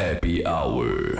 Happy Hour。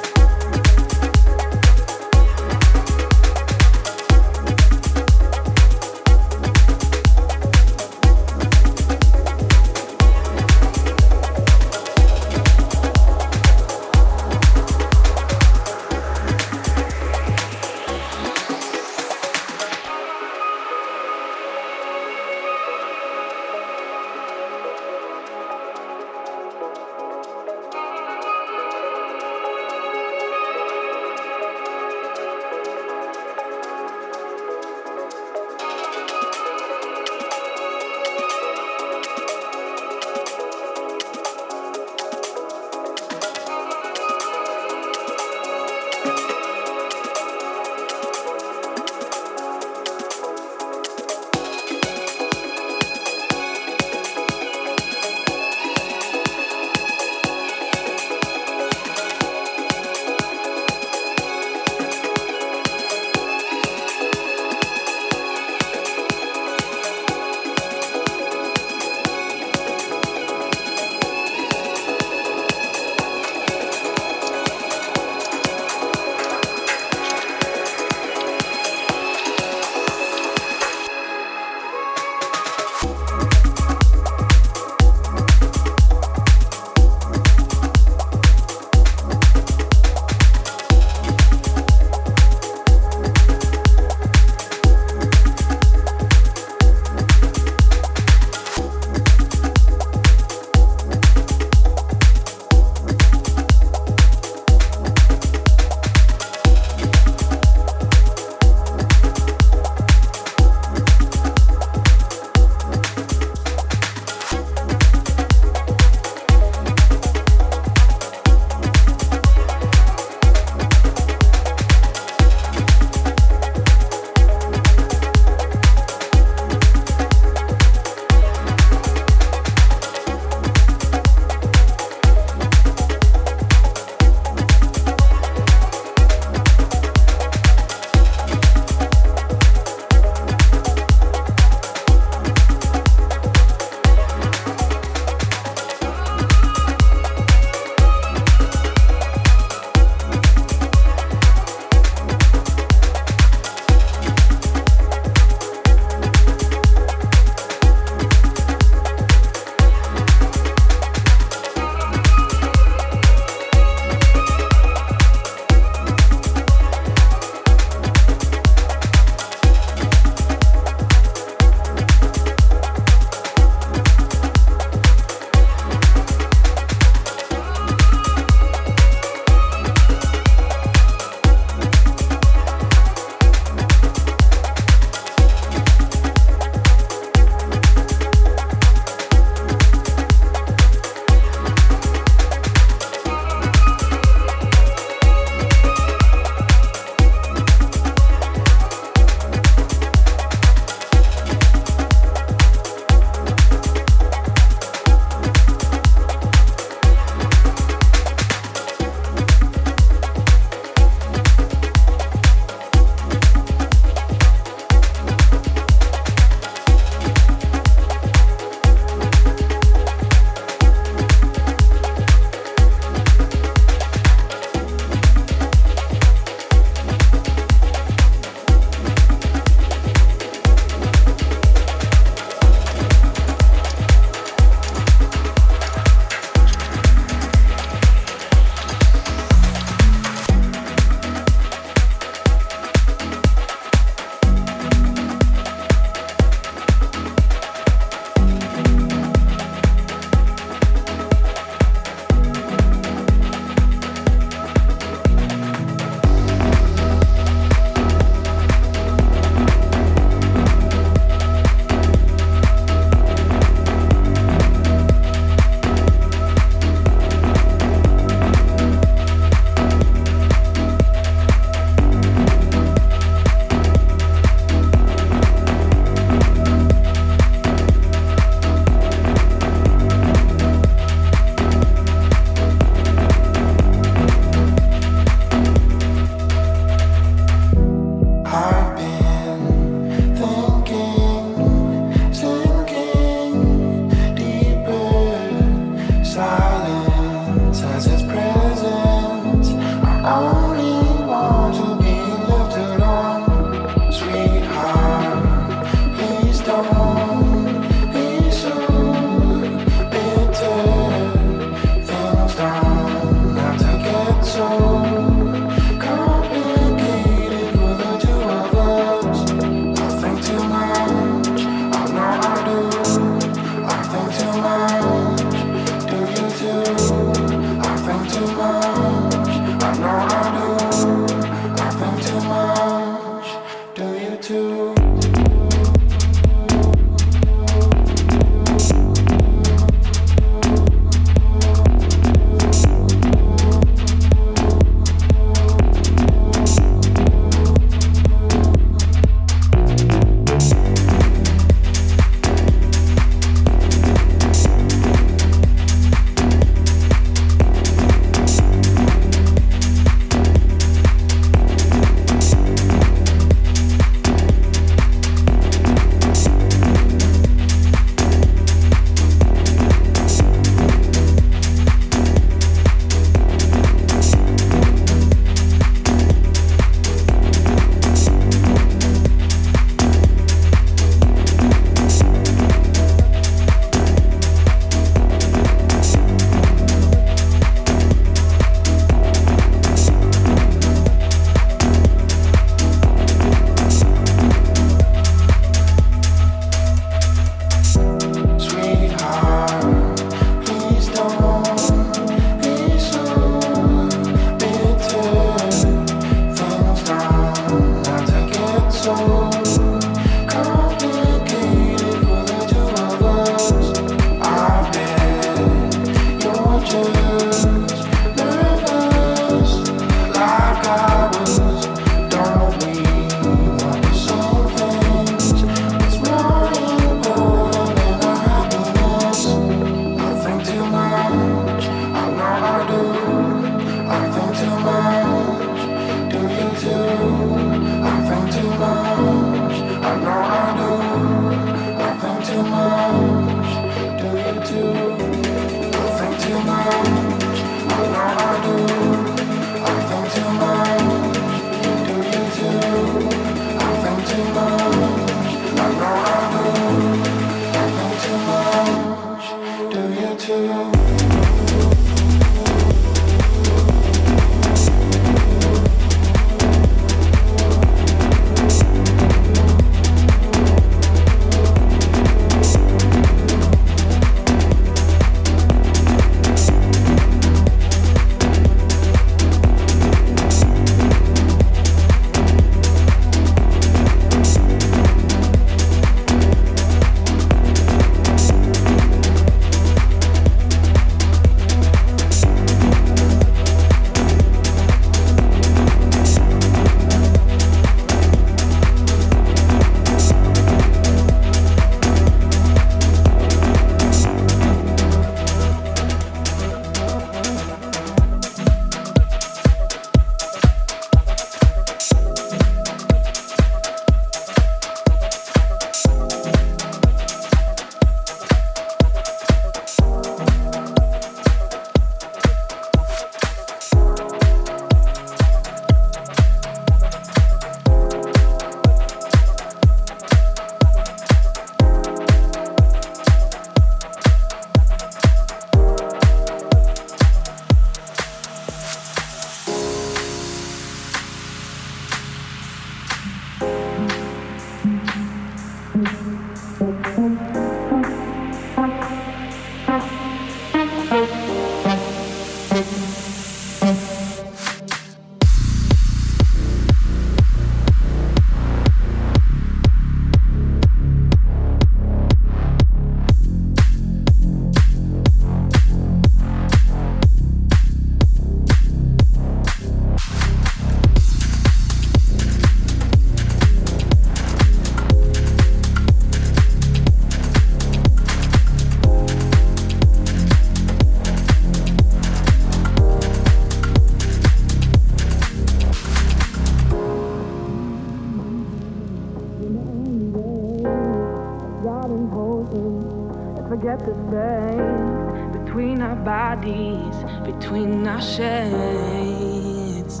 between our shades.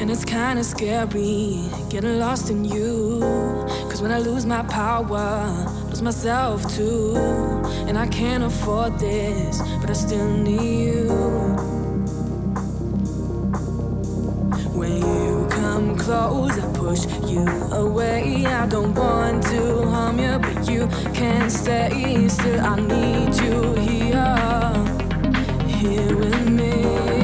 And it's kinda scary getting lost in you. Cause when I lose my power, lose myself too. And I can't afford this, but I still need you. close, I push you away. I don't want to harm you, but you can't stay. Still, I need you here, here with me.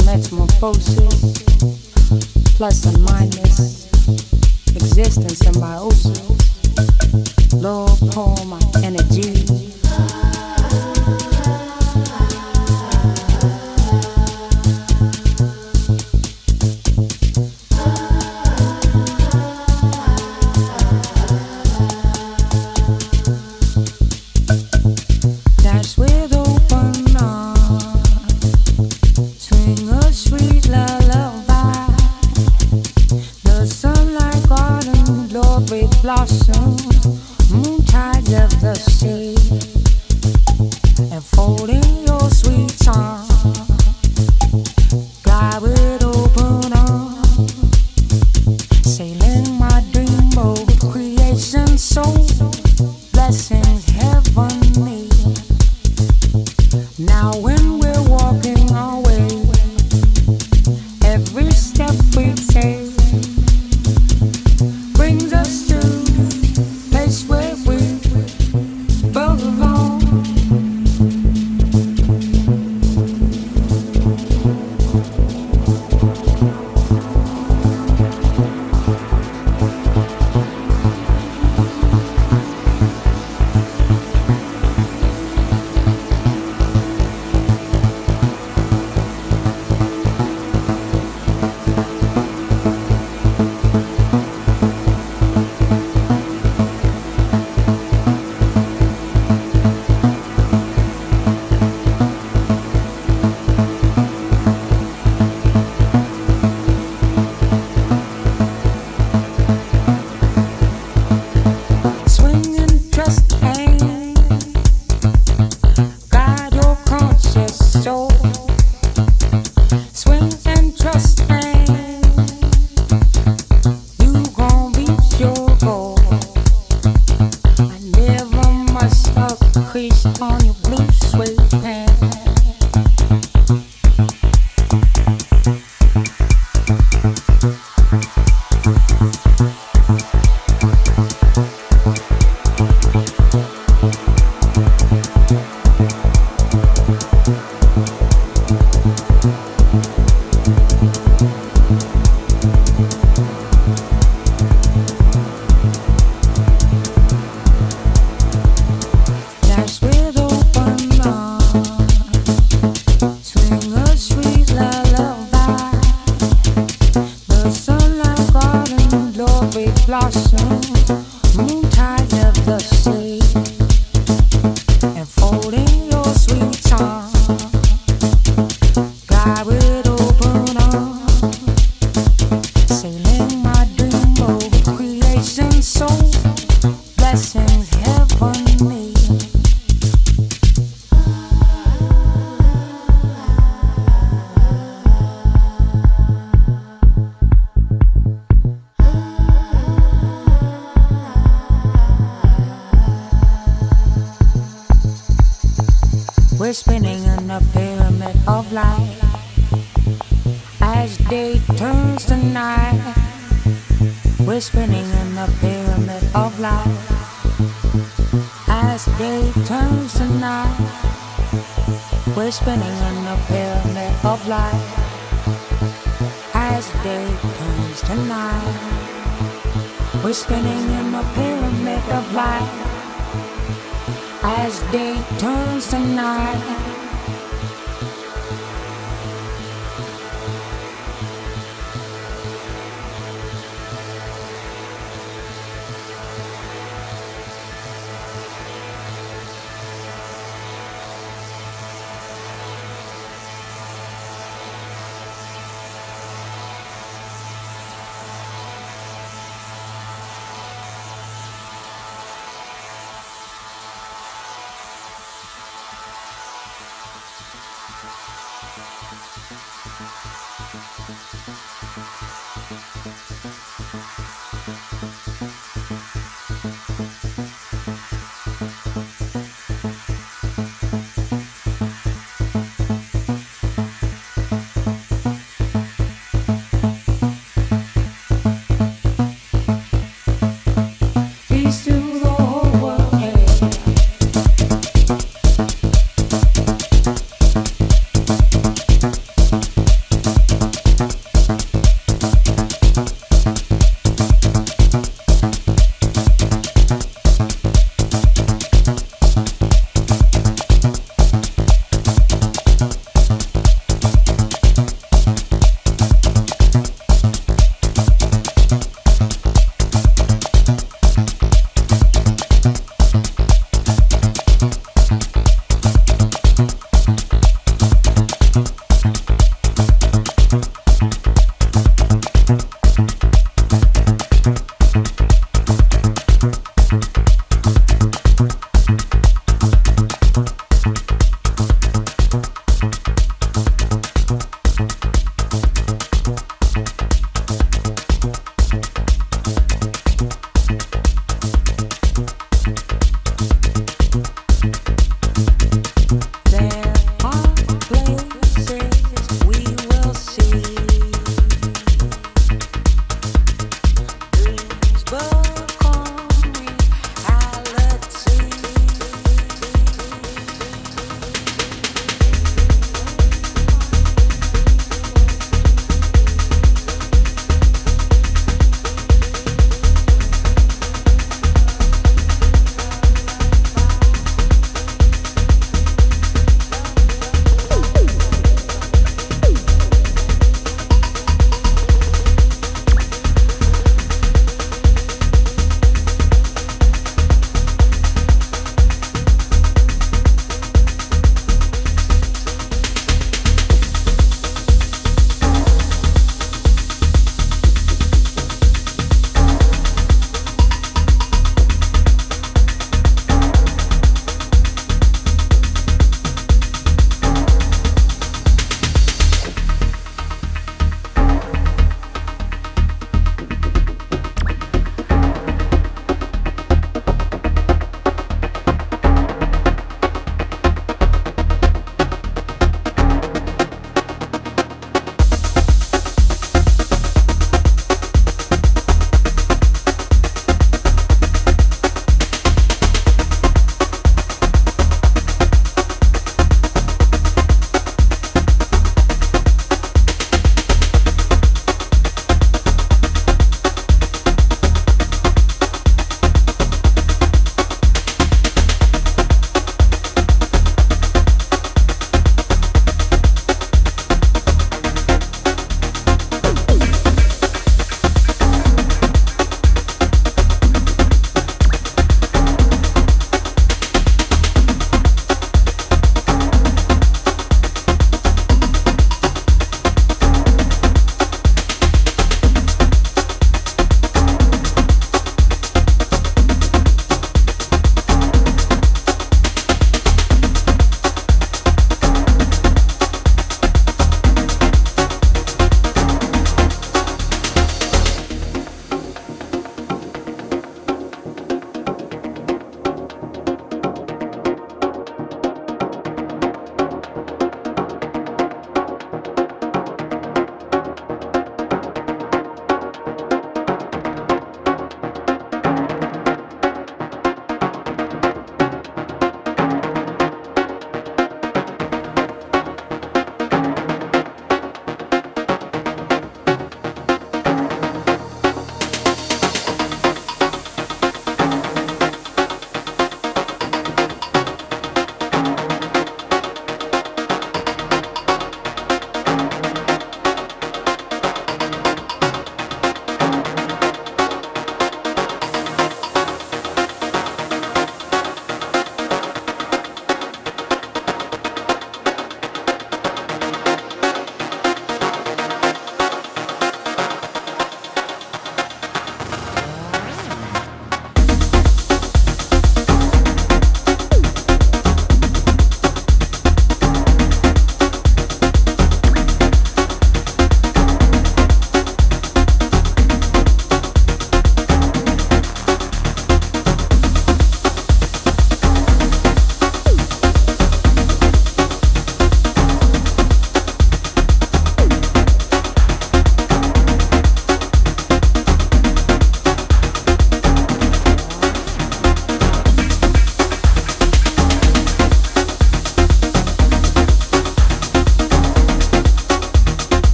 A metamorphosis, plus and minus, existence symbiosis, low poem energy.